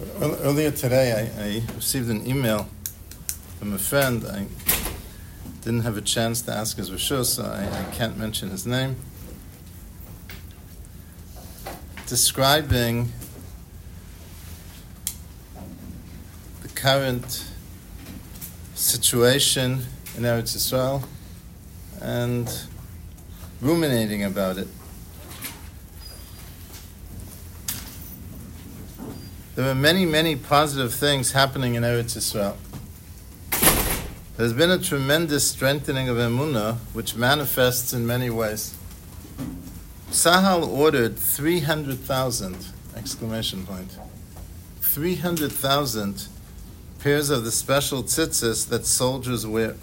Earlier today, I, I, received an email from a friend. I didn't have a chance to ask his rishus, so I, I can't mention his name. Describing the current situation in Eretz Israel and ruminating about it. There are many, many positive things happening in Eretz Israel. There's been a tremendous strengthening of Emunah, which manifests in many ways. Tzahal ordered 300,000, exclamation point, 300,000 pairs of the special tzitzis that soldiers wear.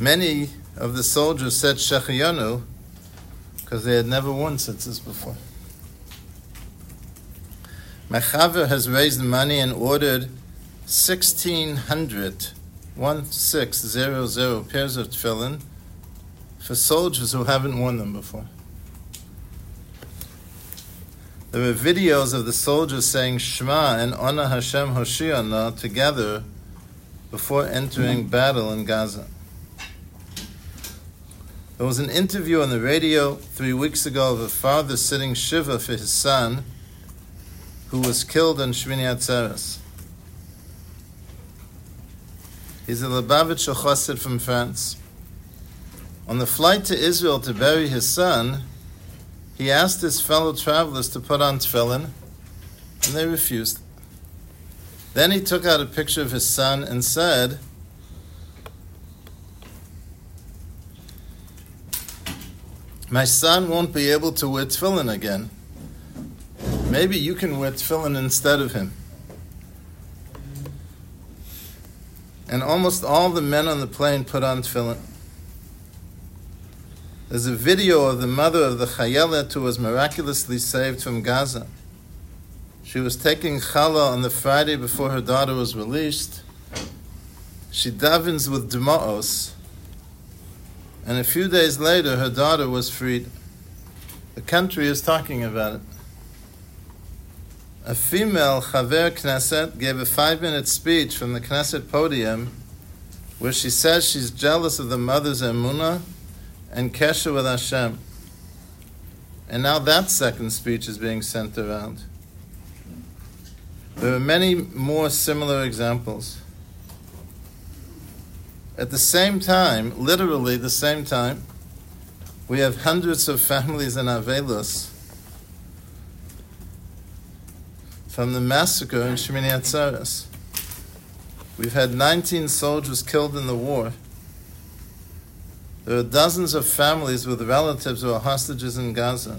Many of the soldiers said Shechiyanu because they had never worn tzitzis before. My chaver has raised money and ordered 1,600, 1600 pairs of tefillin for soldiers who haven't worn them before. There were videos of the soldiers saying Shema and Ona Hashem Hoshiana together before entering battle in Gaza. There was an interview on the radio three weeks ago of a father sitting Shiva for his son who was killed on Shmini Atzeres. He's a Lubavitcher Chassid from France. On the flight to Israel to bury his son, he asked his fellow travelers to put on tefillin, and they refused. Then he took out a picture of his son and said, My son won't be able to wear tefillin again. Maybe you can wear tefillin instead of him. And almost all the men on the plane put on tefillin. There's a video of the mother of the Chayelet who was miraculously saved from Gaza. She was taking challah on the Friday before her daughter was released. She davens with dma'os, and a few days later, her daughter was freed. The country is talking about it. A female Chaver Knesset gave a five minute speech from the Knesset podium where she says she's jealous of the mother's emuna and kesher with Hashem. And now that second speech is being sent around. There are many more similar examples. At the same time, literally the same time, we have hundreds of families in Avelos from the massacre in Shemini Atzeres. We've had 19 soldiers killed in the war. There are dozens of families with relatives who are hostages in Gaza.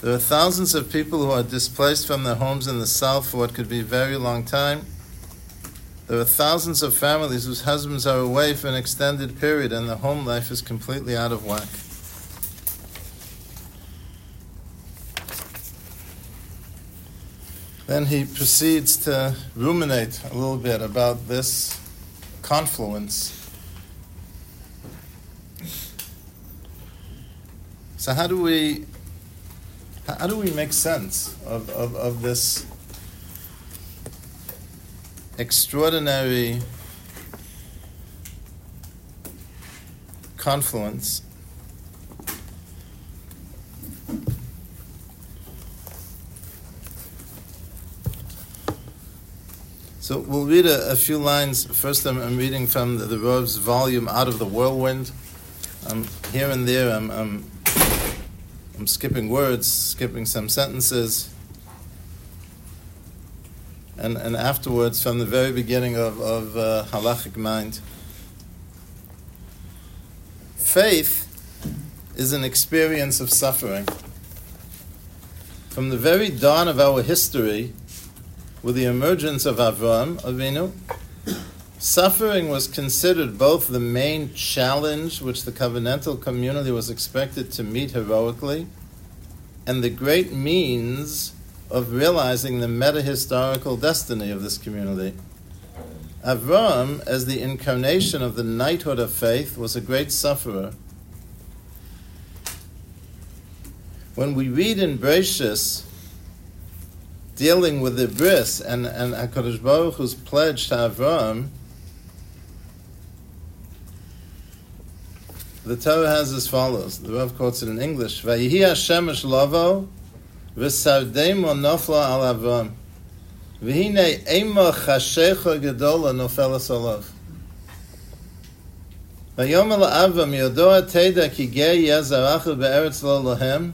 There are thousands of people who are displaced from their homes in the south for what could be a very long time. There are thousands of families whose husbands are away for an extended period and the home life is completely out of whack. Then he proceeds to ruminate a little bit about this confluence. So how do we how do we make sense of, of, of this extraordinary confluence So we'll read a, a, few lines. First, I'm, reading from the, the Rov's volume Out of the Whirlwind. Um, here and there, I'm, I'm, I'm skipping words, skipping some sentences and, and afterwards from the very beginning of, of uh, halachic mind. Faith is an experience of suffering. From the very dawn of our history, with the emergence of Avram Avinu, suffering was considered both the main challenge which the covenantal community was expected to meet heroically, and the great means of realizing the meta-historical destiny of this community. Avram, as the incarnation of the knighthood of faith, was a great sufferer. when we read in Bereshis, dealing with the bris and and Hakadosh Baruch Hu's pledge to Avram, the Torah has as follows. The Rav quotes it in English: "Vayihi lavo וסבדים ונופלו על אברהם. והנה אימו חשיכו גדולו נופל הסולוב. ויום אל אבם ידוע תדע כי גא יהיה זרחו בארץ לא להם,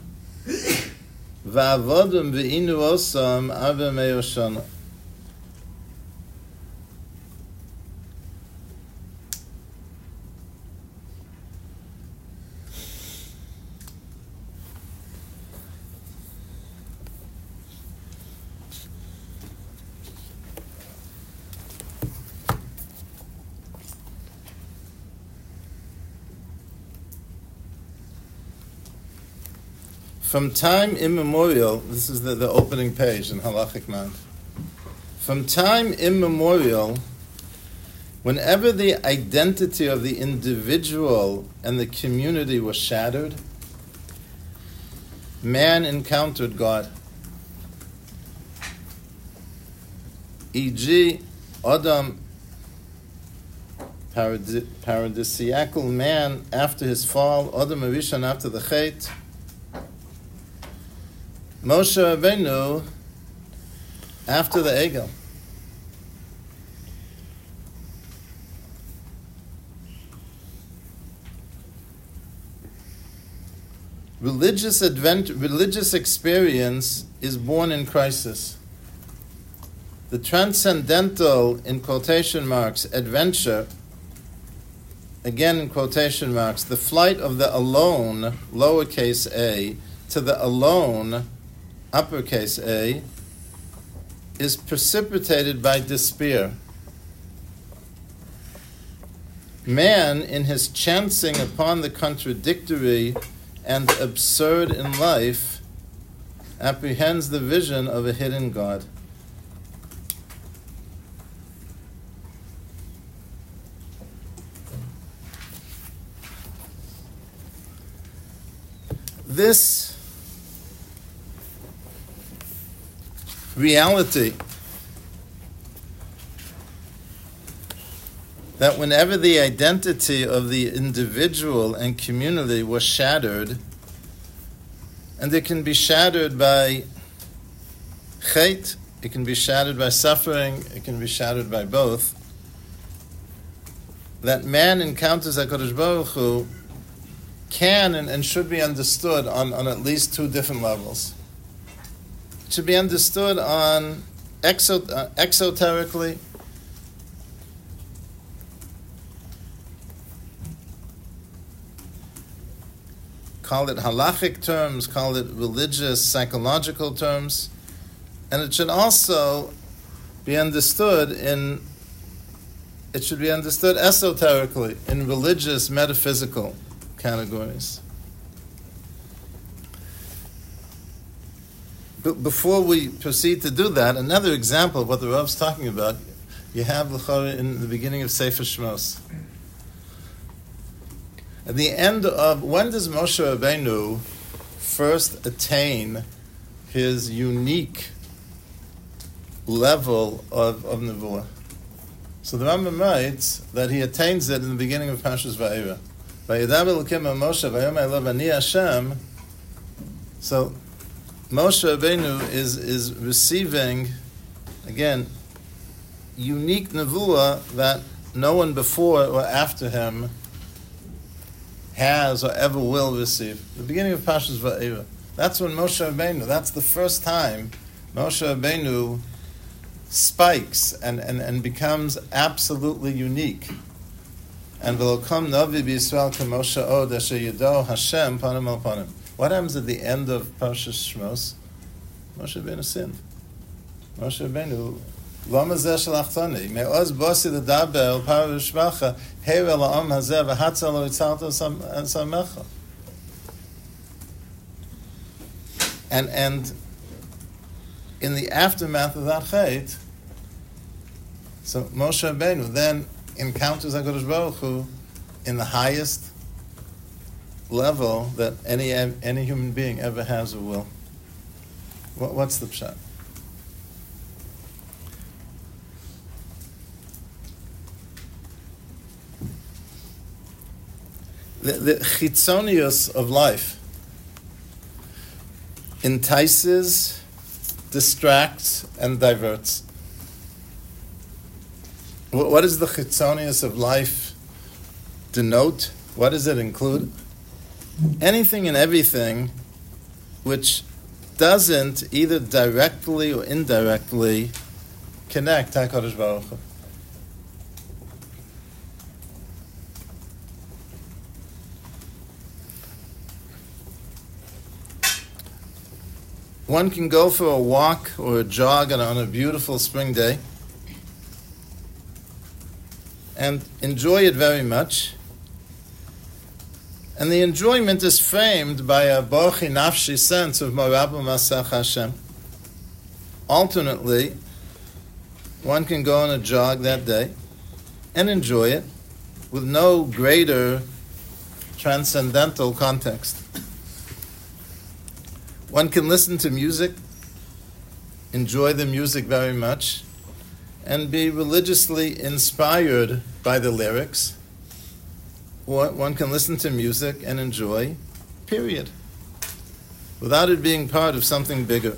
ועבודם ואינו עושם אבם מיושנו. From time immemorial, this is the, the opening page in Halachic Man. From time immemorial, whenever the identity of the individual and the community was shattered, man encountered God. E.g., Adam, paradisiacal man after his fall, Adam Arishan after the Chait, Moshe Rabbeinu after the Egel. Religious advent, religious experience is born in crisis. The transcendental, in quotation marks, adventure, again in quotation marks, the flight of the alone, lowercase a, to the alone, uppercase A, is precipitated by despair. Man, in his chancing upon the contradictory and absurd in life, apprehends the vision of a hidden God. This reality that whenever the identity of the individual and community was shattered, and it can be shattered by chait, it can be shattered by suffering, it can be shattered by both, that man encounters HaKadosh Baruch Hu can and, and should be understood on, on at least two different levels to be understood on exot- uh, exoterically. Call it halachic terms, call it religious, psychological terms, and it should also be understood in it should be understood esoterically in religious metaphysical categories. Before we proceed to do that, another example of what the Rav's talking about, you have the khari in the beginning of Sefer Shmos. At the end of when does Moshe Rabbeinu first attain his unique level of, of Nevuah? So the Rambam writes that he attains it in the beginning of Pashas Va'era. So Moshe Rabbeinu is, is receiving, again, unique nevuah that no one before or after him has or ever will receive. The beginning of Pashas Va'era. That's when Moshe Rabbeinu, that's the first time Moshe Rabbeinu spikes and, and, and becomes absolutely unique. And come Navi B'Yisrael Moshe Od Asher Yedo Hashem Panim Al Panim. What happens at the end of Parshas Shmos? Moshe Rabbeinu sinned. Moshe Rabbeinu Lama zeh shalachtzoni, me'oz bosi ledaber el paru v'shmacha, heir laom hazeh v'hatzal lo yitzarto eh, samecha. And, and in the aftermath of that chait, so Moshe Rabbeinu then encounters HaKadosh Baruch Hu in the highest level that any any human being ever has or will. What, what's the pshat? The, the chitzonius of life entices, distracts, and diverts. What does the chitzonius of life denote? What does it include? Anything and everything which doesn't either directly or indirectly connect HaKadosh Baruch Hu. One can go for a walk or a jog on a beautiful spring day and enjoy it very much. And the enjoyment is framed by a bochi nafshi sense of Morabu Masach Hashem. Alternately, one can go on a jog that day and enjoy it with no greater transcendental context. One can listen to music, enjoy the music very much, and be religiously inspired by the lyrics. One can listen to music and enjoy, period, without it being part of something bigger.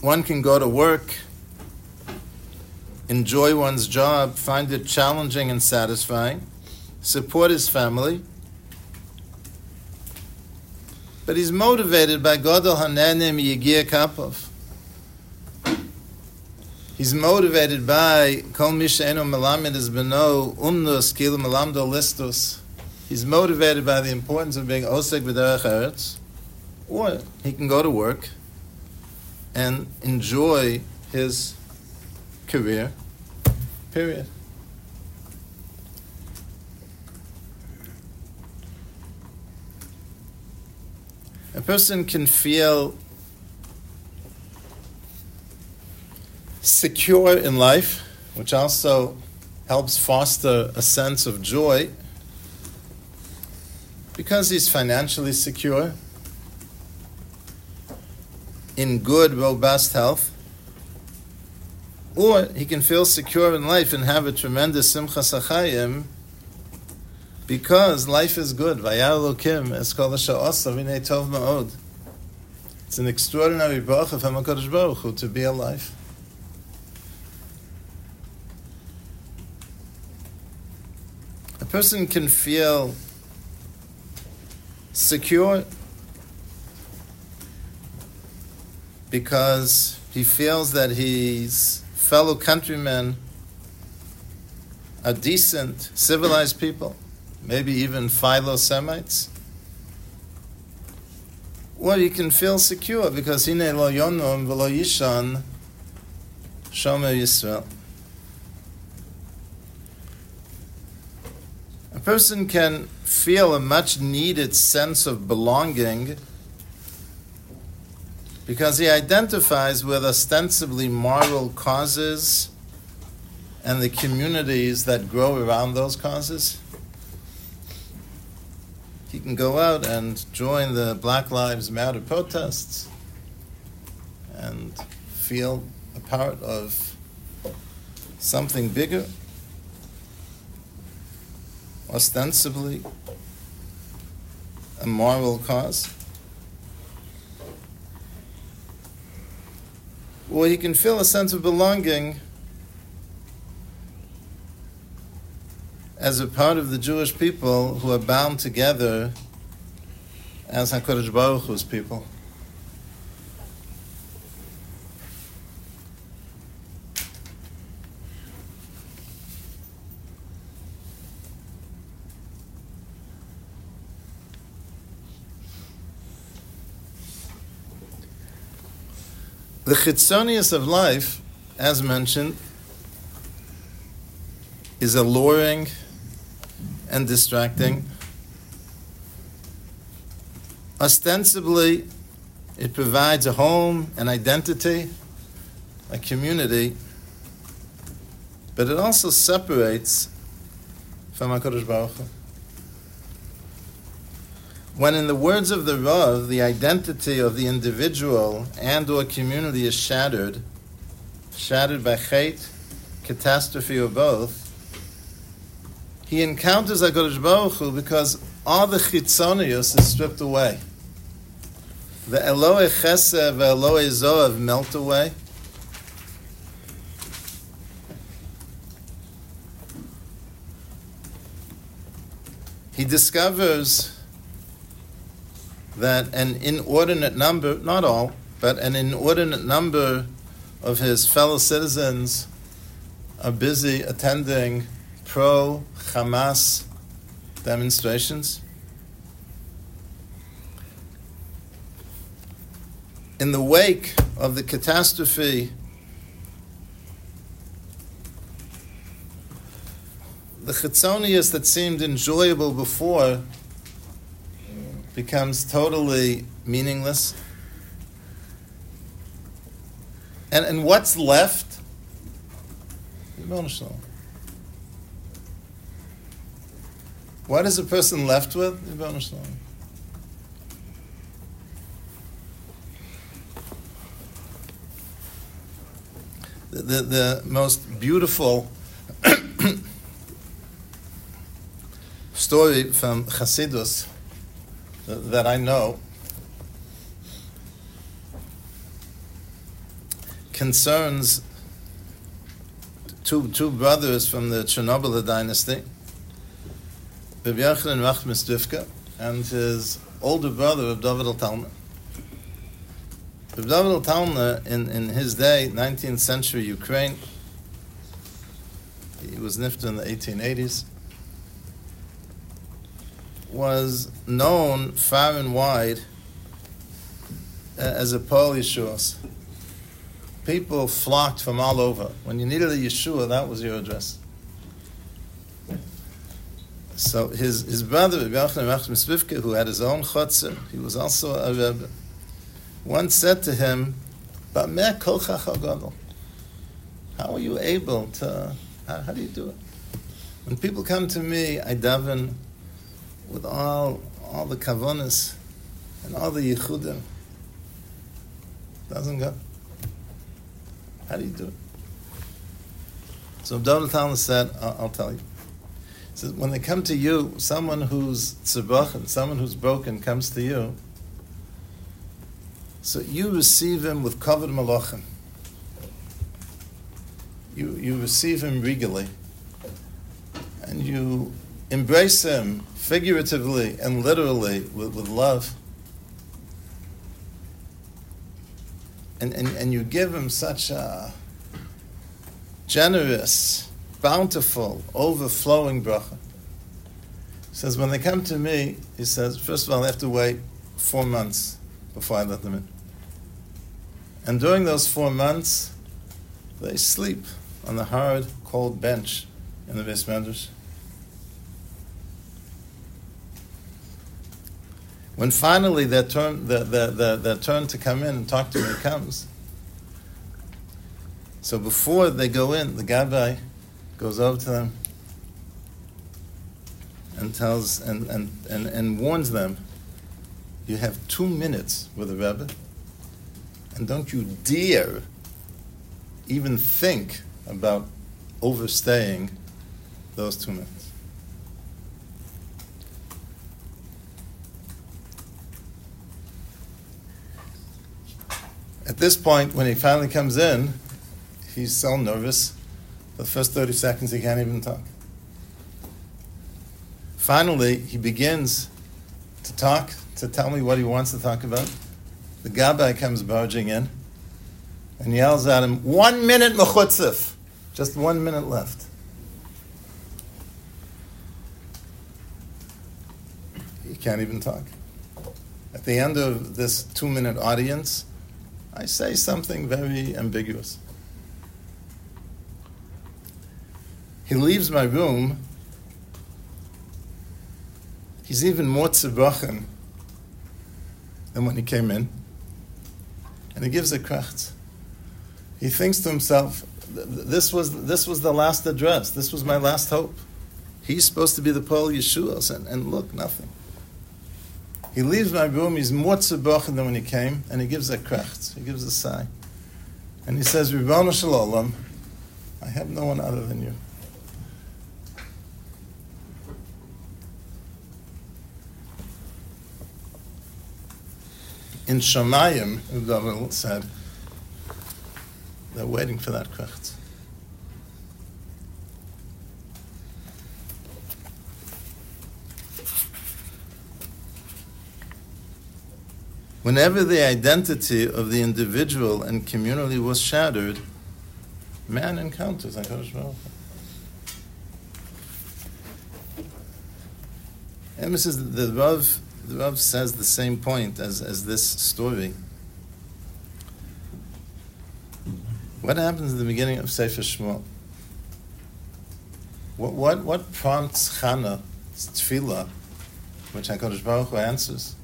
One can go to work, enjoy one's job, find it challenging and satisfying, support his family, but he's motivated by Godel Hanenim Yigir Kapov. He's motivated by Kol Mishenu Melamed is Beno Umnus Kilu Melamdo Listus. He's motivated by the importance of being Osek B'derech Eretz. Or he can go to work and enjoy his career, period. A person can feel secure in life, which also helps foster a sense of joy because he's financially secure, in good, robust health, or he can feel secure in life and have a tremendous simcha sachayim because life is good. It's an extraordinary bracha of HaMakadosh Baruch Hu to be alive. Person can feel secure because he feels that his fellow countrymen are decent, civilized people maybe even Philo-Semites. Well, you can feel secure because hine lo yonum v'lo yishan shomer Yisrael. Person can feel a much needed sense of belonging because he identifies with ostensibly moral causes and the communities that grow around those causes. He can go out and join the Black Lives Matter protests and feel a part of something bigger, ostensibly a moral cause. Or he can feel a sense of belonging as a part of the Jewish people who are bound together as HaKadosh Baruch Hu's people. The chitzonius of life, as mentioned, is alluring and distracting. Ostensibly, it provides a home, an identity, a community, but it also separates from HaKadosh Baruch Hu. When in the words of the Rav, the identity of the individual and or community is shattered, shattered by chait, catastrophe, or both, he encounters HaKadosh Baruch Hu because all the chitzonius is stripped away. The Eloi Chesed, the Eloi Zoav melt away. He discovers that an inordinate number, not all, but an inordinate number of his fellow citizens are busy attending pro Hamas demonstrations. In the wake of the catastrophe, the chitzonius that seemed enjoyable before becomes totally meaningless. And, and what's left? What is a person left with? The, the, the most beautiful story from Hasidus that I know. Concerns two, two brothers from the Chernobyl dynasty, Rabbi Yochanan Rachmastrivka, and his older brother, Rabbi David. Rabbi David in, in his day, 19th century Ukraine, he was nifted in the 1880s, was known far and wide uh, as a Baal Yeshuas. People flocked from all over. When you needed a Yeshua, that was your address. So his, his brother, Rabbi who had his own chutzner, he was also a Rebbe, once said to him, how are you able to, how, how do you do it? When people come to me, I daven with all all the kavanas and all the yichudim. Doesn't go. How do you do it? So Abdul Talmud said, I'll, I'll, tell you. He says, when they come to you, someone who's tzibach and someone who's broken comes to you, so you receive him with covered malachim. You, you receive him regally. And you embrace him figuratively and literally with, with love. And, and, and you give him such a generous, bountiful, overflowing bracha. He says, when they come to me, he says, first of all, I have to wait four months before I let them in. And during those four months, they sleep on the hard, cold bench in the Beis When finally their turn, their, their, their, their turn to come in and talk to me comes, so before they go in, the gabbai goes over to them and tells and, and, and, and warns them, you have two minutes with the Rebbe, and don't you dare even think about overstaying those two minutes. At this point, when he finally comes in, he's so nervous. The first 30 seconds, he can't even talk. Finally, he begins to talk, to tell me what he wants to talk about. The gabbai comes barging in and yells at him, One minute, mechutzif. Just one minute left. He can't even talk. At the end of this two minute audience, I say something very ambiguous. He leaves my room. He's even more tzibachin than when he came in. And he gives a krecht. He thinks to himself, this was, this was the last address. This was my last hope. He's supposed to be the Baal Yeshua, and, and look, nothing. He leaves my room, he's more tzibach than when he came, and he gives a krecht, he gives a sigh. And he says, Ribbono shel Olam, I have no one other than you. In Shamayim, David said, they're waiting for that krecht. Whenever the identity of the individual and community was shattered, man encounters HaKadosh Baruch And says the Rav, the Rav says the same point as, as this story. What happens in the beginning of Sefer Shmuel? What, what, what prompts Chana, tefillah, which HaKadosh Baruch Hu answers?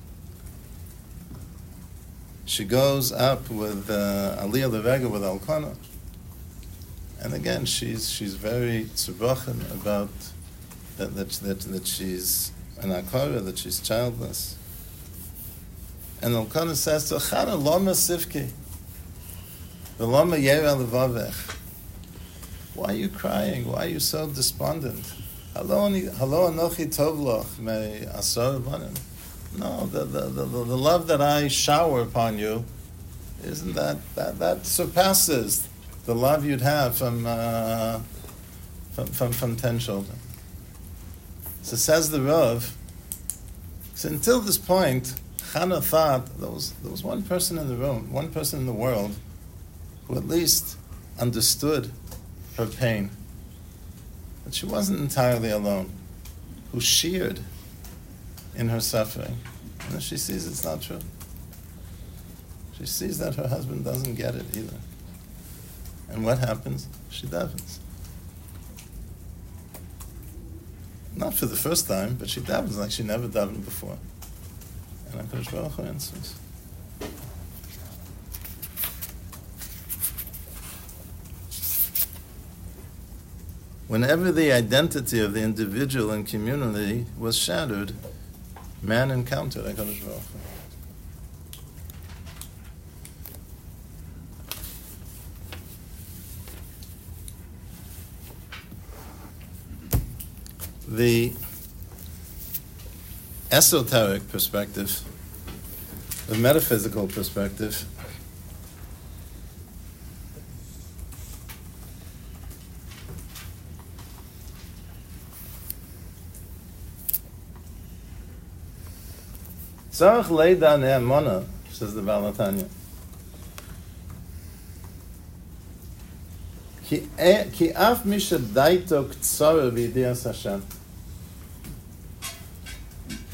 She goes up with uh, Aliyah Levega with Elkana. And again, she's she's very tzubachin about that, that, that, that she's an akara, that she's childless. And Elkana says to Chana, Lama Sivki, Lama Yera Levavech. Why are you crying? Why are you so despondent? Hello, Anochi Tovloch, may Asar Banim. No, the, the, the, the love that I shower upon you, isn't that, that, that surpasses the love you'd have from, uh, from, from, from, ten children. So says the Rav, so until this point, Chana thought there was, there was one person in the room, one person in the world, who at least understood her pain. But she wasn't entirely alone, who shared in her suffering. And she sees it's not true. She sees that her husband doesn't get it either. And what happens? She davens. Not for the first time, but she davens like she never davened before. And HaKadosh Baruch Hu answers. Whenever the identity of the individual and community was shattered, man encountered Baruch. The esoteric perspective, the metaphysical perspective, Tzarech leida ne'emona, says the Baal HaTanya. Ki af mi shedaito ktsara v'yidias Hashem.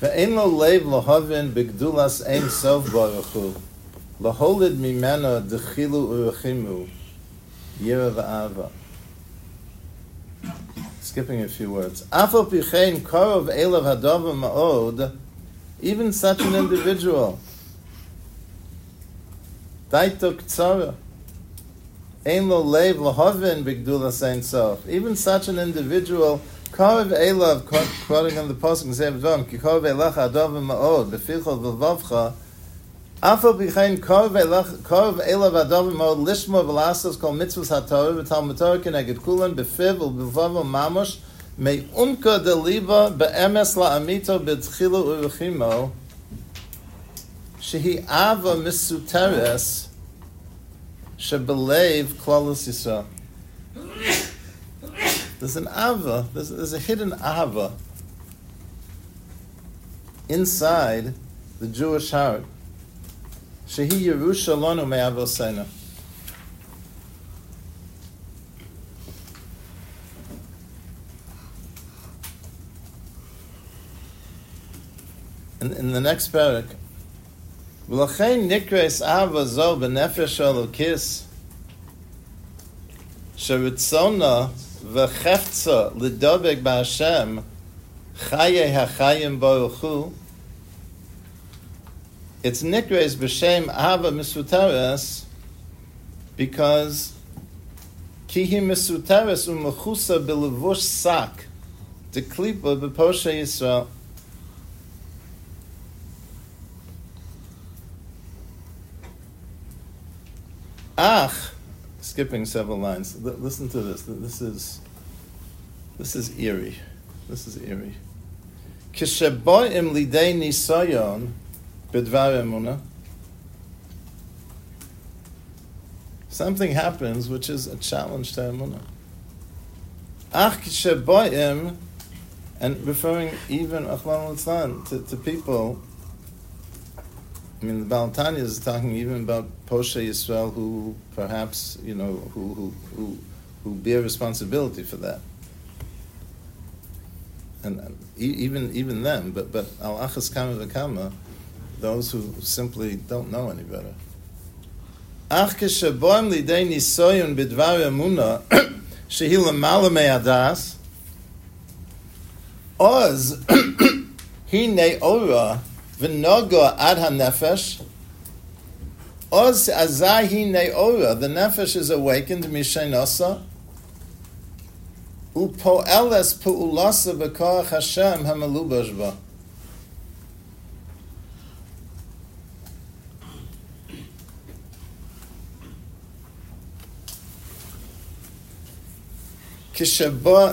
Ve'en lo lev lohavin b'gdulas ein sof baruch hu. Loholid mimena dechilu urechimu. Yira v'ava. Skipping a few words. Afal pichein korov elav hadava ma'od even such an individual. Even such an individual, karev elav, quoting on the in Sefer Dvarim, ki karev elacha ma'od, befichol v'vavcha, Afal b'chein karev elav adavim ma'od, lishmo v'lasos kol mitzvahs ha'torah, v'tal matorah keneged kulan, befiv v'vavam mamosh, me umka de liba be'emes la'amito b'tchilu u'rechimo shehi ava misuteres shebelev klalos yisrael. There's an ava, there's, there's a hidden ava inside the Jewish heart. Shehi Yerushalonu me'avosena. In, in the next parak, V'lachein nikres ava zo b'nefesh elokis sheritzona v'cheftza lidobek b'Hashem chaye hachayim baruchu it's nikres b'shem ava misutares because kihi misutares u'mechusa b'levush sak the klipa b'poshe Yisrael. Ach, skipping several lines. L- listen to this. This is this is eerie. This is eerie. Kisheboim lidei nisayon b'dvar emuna. Something happens which is a challenge to emuna. Ach kisheboim, and referring even Achlan to, to people I mean, the Baal HaTanya is talking even about Poshe Yisrael, who perhaps you know who who who, who bear responsibility for that, and, even even them. But but al achas kama v'kama, those who simply don't know any better. Ach keshaboim lidei nisoyon bidvar emuna shehi lamala me'adas oz hine ora v'nogo ad hanefesh. Oz azahi ne'ora. The nefesh is awakened mishenosa. Upo'eles pu'ulasa b'koach Hashem hamalubash ba.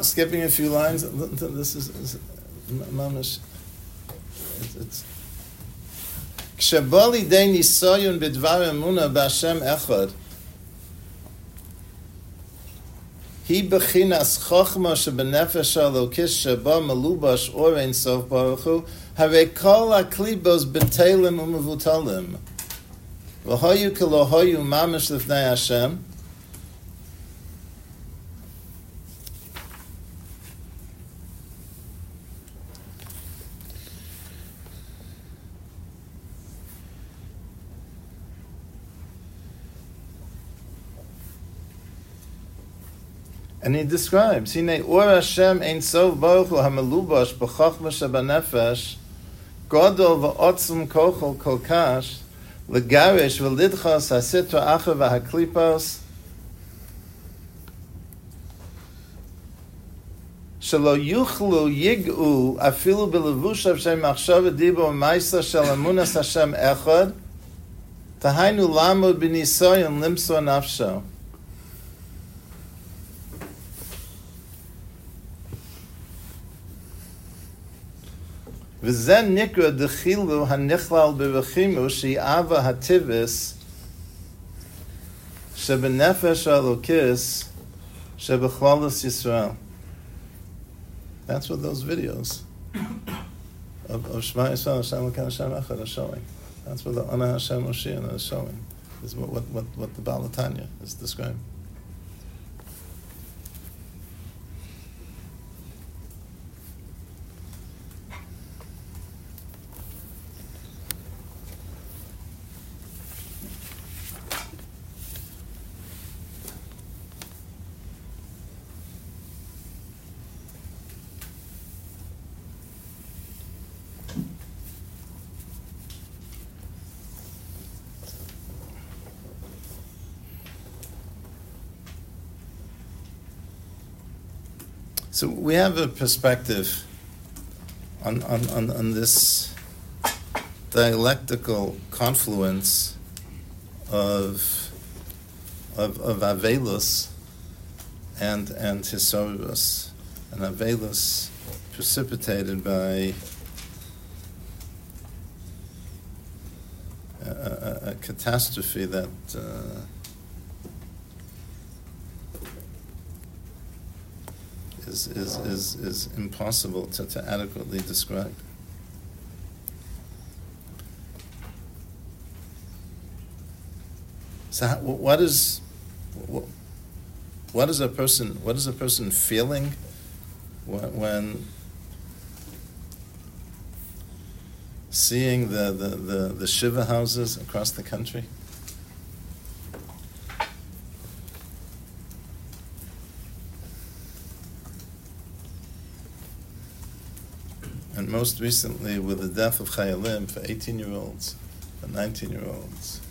Skipping a few lines, this is, is. It's, it's כשבא לידי ניסיון בדבר אמונה בהשם אחד, היא בחינס חוכמה שבנפש האלוקיס שבו מלובש אור אין סוף ברוך הוא, הרי כל הקליבוס בטלים ומבוטלים. והיו כלא היו ממש לפני השם, And he describes, Hine Ur Hashem ein sov baruch hu hamelubash b'chachma shebanefesh godol v'otzum kochol kolkash legarish v'lidchos hasitra acha v'haklipos שלא יוכלו יגעו אפילו בלבוש של מחשב דיבור ומייסר של אמונס השם אחד, תהיינו לעמוד בניסיון למסור נפשו. וזה נקרא דחילו הנכלל ברחימו שיאבה הטיבס שבנפש האלוקיס שבכללוס ישראל. That's what those videos of, of Shema Yisrael, Hashem Lekan Hashem Echad are showing. That's what the Ana Hashem Moshiach is showing, is what, what, what, what the Baal HaTanya is describing. So we have a perspective on, on, on, on this dialectical confluence of, of, of Avelus and, and Hisorus. And Avelus precipitated by a, a, a catastrophe that uh, is, is, is, is impossible to, to adequately describe. So, what is what, what is a person what is a person feeling when, when seeing the, the, the, the Shiva houses across the country? most recently with the death of Chayalim for 18 year olds, for 19 year olds,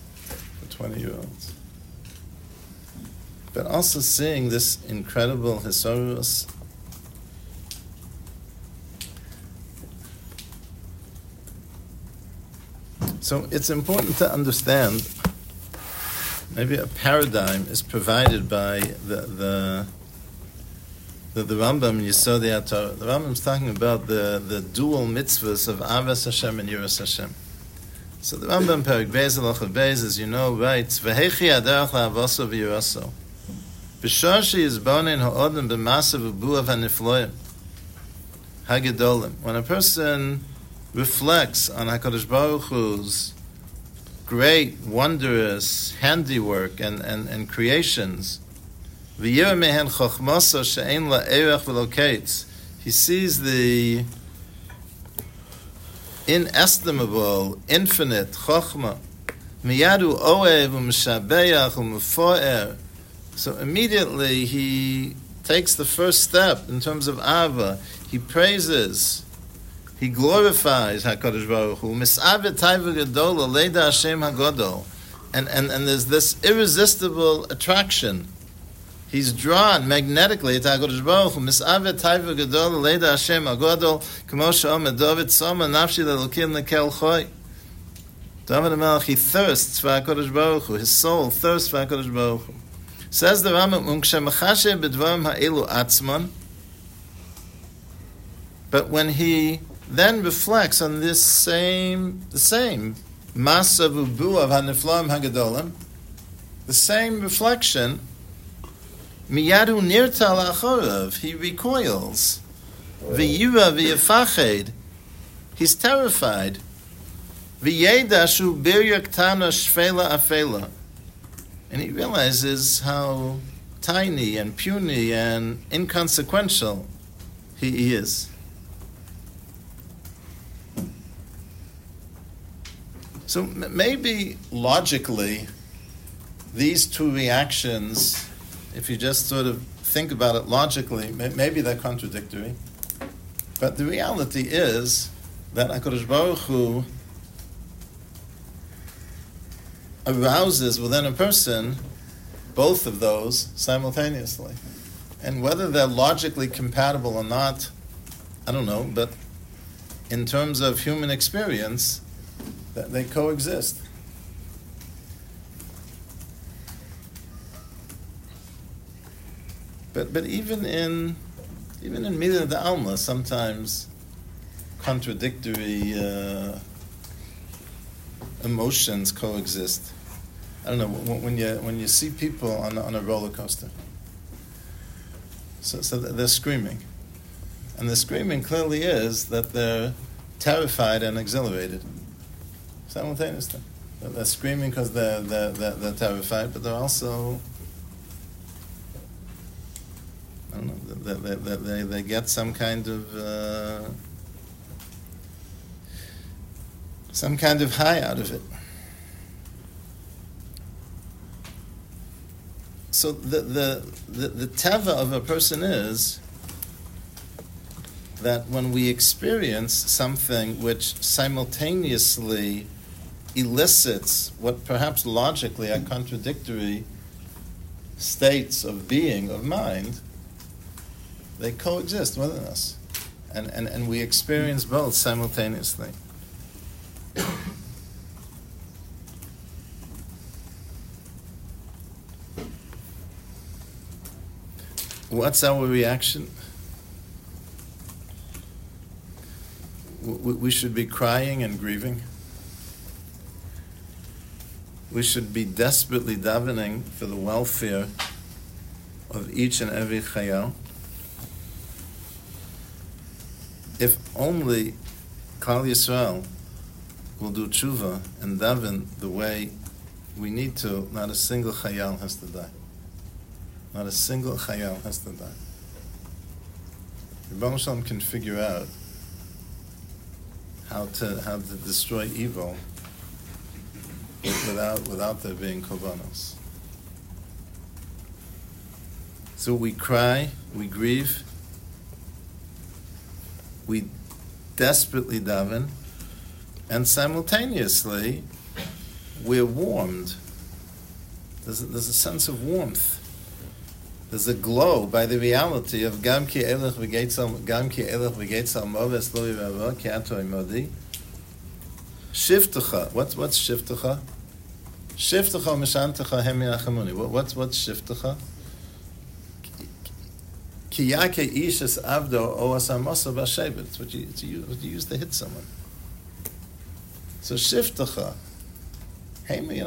for 20 year olds. But also seeing this incredible Hisorus. So it's important to understand maybe a paradigm is provided by the, the the, the Rambam Yisodei Torah. The Rambam is talking about the, the dual mitzvahs of Avas Hashem and Yiras Hashem. So the Rambam Perik Beis Alachav Beis, as you know, writes, "V'hechi adarach la'avaso v'yiraso." B'shor is bonin ha'odem b'masav u'buav ha'nifloim. Hagedolim. When a person reflects on HaKadosh Baruch Hu's great, wondrous handiwork and, and, and creations, he sees the inestimable, infinite chokhmah. Miyadu oev u'mfoer. So immediately he takes the first step in terms of Ava. He praises, he glorifies HaKadosh Baruch Hu. Misavet taiva gadola leida Hashem hagodol. And, and, and there's this irresistible attraction. He's drawn magnetically to HaKadosh Baruch Hu. Soma. David HaMelech, he thirsts for HaKadosh Baruch Hu. His soul thirsts for HaKadosh Baruch Hu. Says the Rambam, "Umkshemachashe bedvarim ha'elu atzman." But when he then reflects on this same, the same masa vubu of haniflam hagadolim, the same reflection, miyadu nirtal achorav, he recoils, v'yira v'yafached, he's terrified, v'yeda shu biryak tana shfela afela, and he realizes how tiny and puny and inconsequential he is. So maybe logically, these two reactions, if you just sort of think about it logically, maybe they're contradictory. But the reality is that HaKadosh Baruch Hu arouses within a person both of those simultaneously. And whether they're logically compatible or not, I don't know, but in terms of human experience, that they coexist. But but even in even in Midah de Alma, sometimes contradictory uh, emotions coexist. I don't know when you when you see people on on a roller coaster. So so they're screaming, and the screaming clearly is that they're terrified and exhilarated simultaneously. They're screaming because they're, they're, they're, they're, terrified, but they're also, Don't know, they, they get some kind of, uh, some kind of high out of it. So the, the, the, the teva of a person is that when we experience something which simultaneously elicits what perhaps logically are contradictory states of being, of mind, they coexist within us. And, and, and we experience both simultaneously. What's our reaction? We should be crying and grieving we should be desperately davening for the welfare of each and every chayal. If only Klal Yisrael will do tshuva and daven the way we need to, not a single chayal has to die. Not a single chayal has to die. Ribbono shel Olam can figure out how to how to destroy evil without, without there being korbanos. So we cry, we grieve, we desperately daven, and simultaneously we're warmed. There's a, there's a sense of warmth. There's a glow by the reality of Gam ki elech Gam ki elech moves lo yivava ki ato imodi Shiftecha. What's what's shiftecha? Shiftecha mishantecha hemi What, what's what's shiftecha? Kiyake ishas avdo o asamosa b'shevet. It's what you it's you, what you use to hit someone. So shiftecha hemi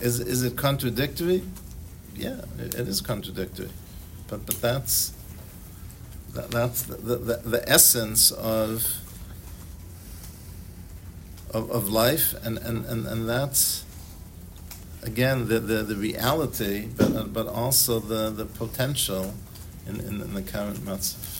Is is it contradictory? Yeah, it, it is contradictory, but but that's that, that's the, the, the essence of of, of life, and, and, and, and that's again the, the, the reality, but, uh, but also the, the potential in, in, in the current mitzvah.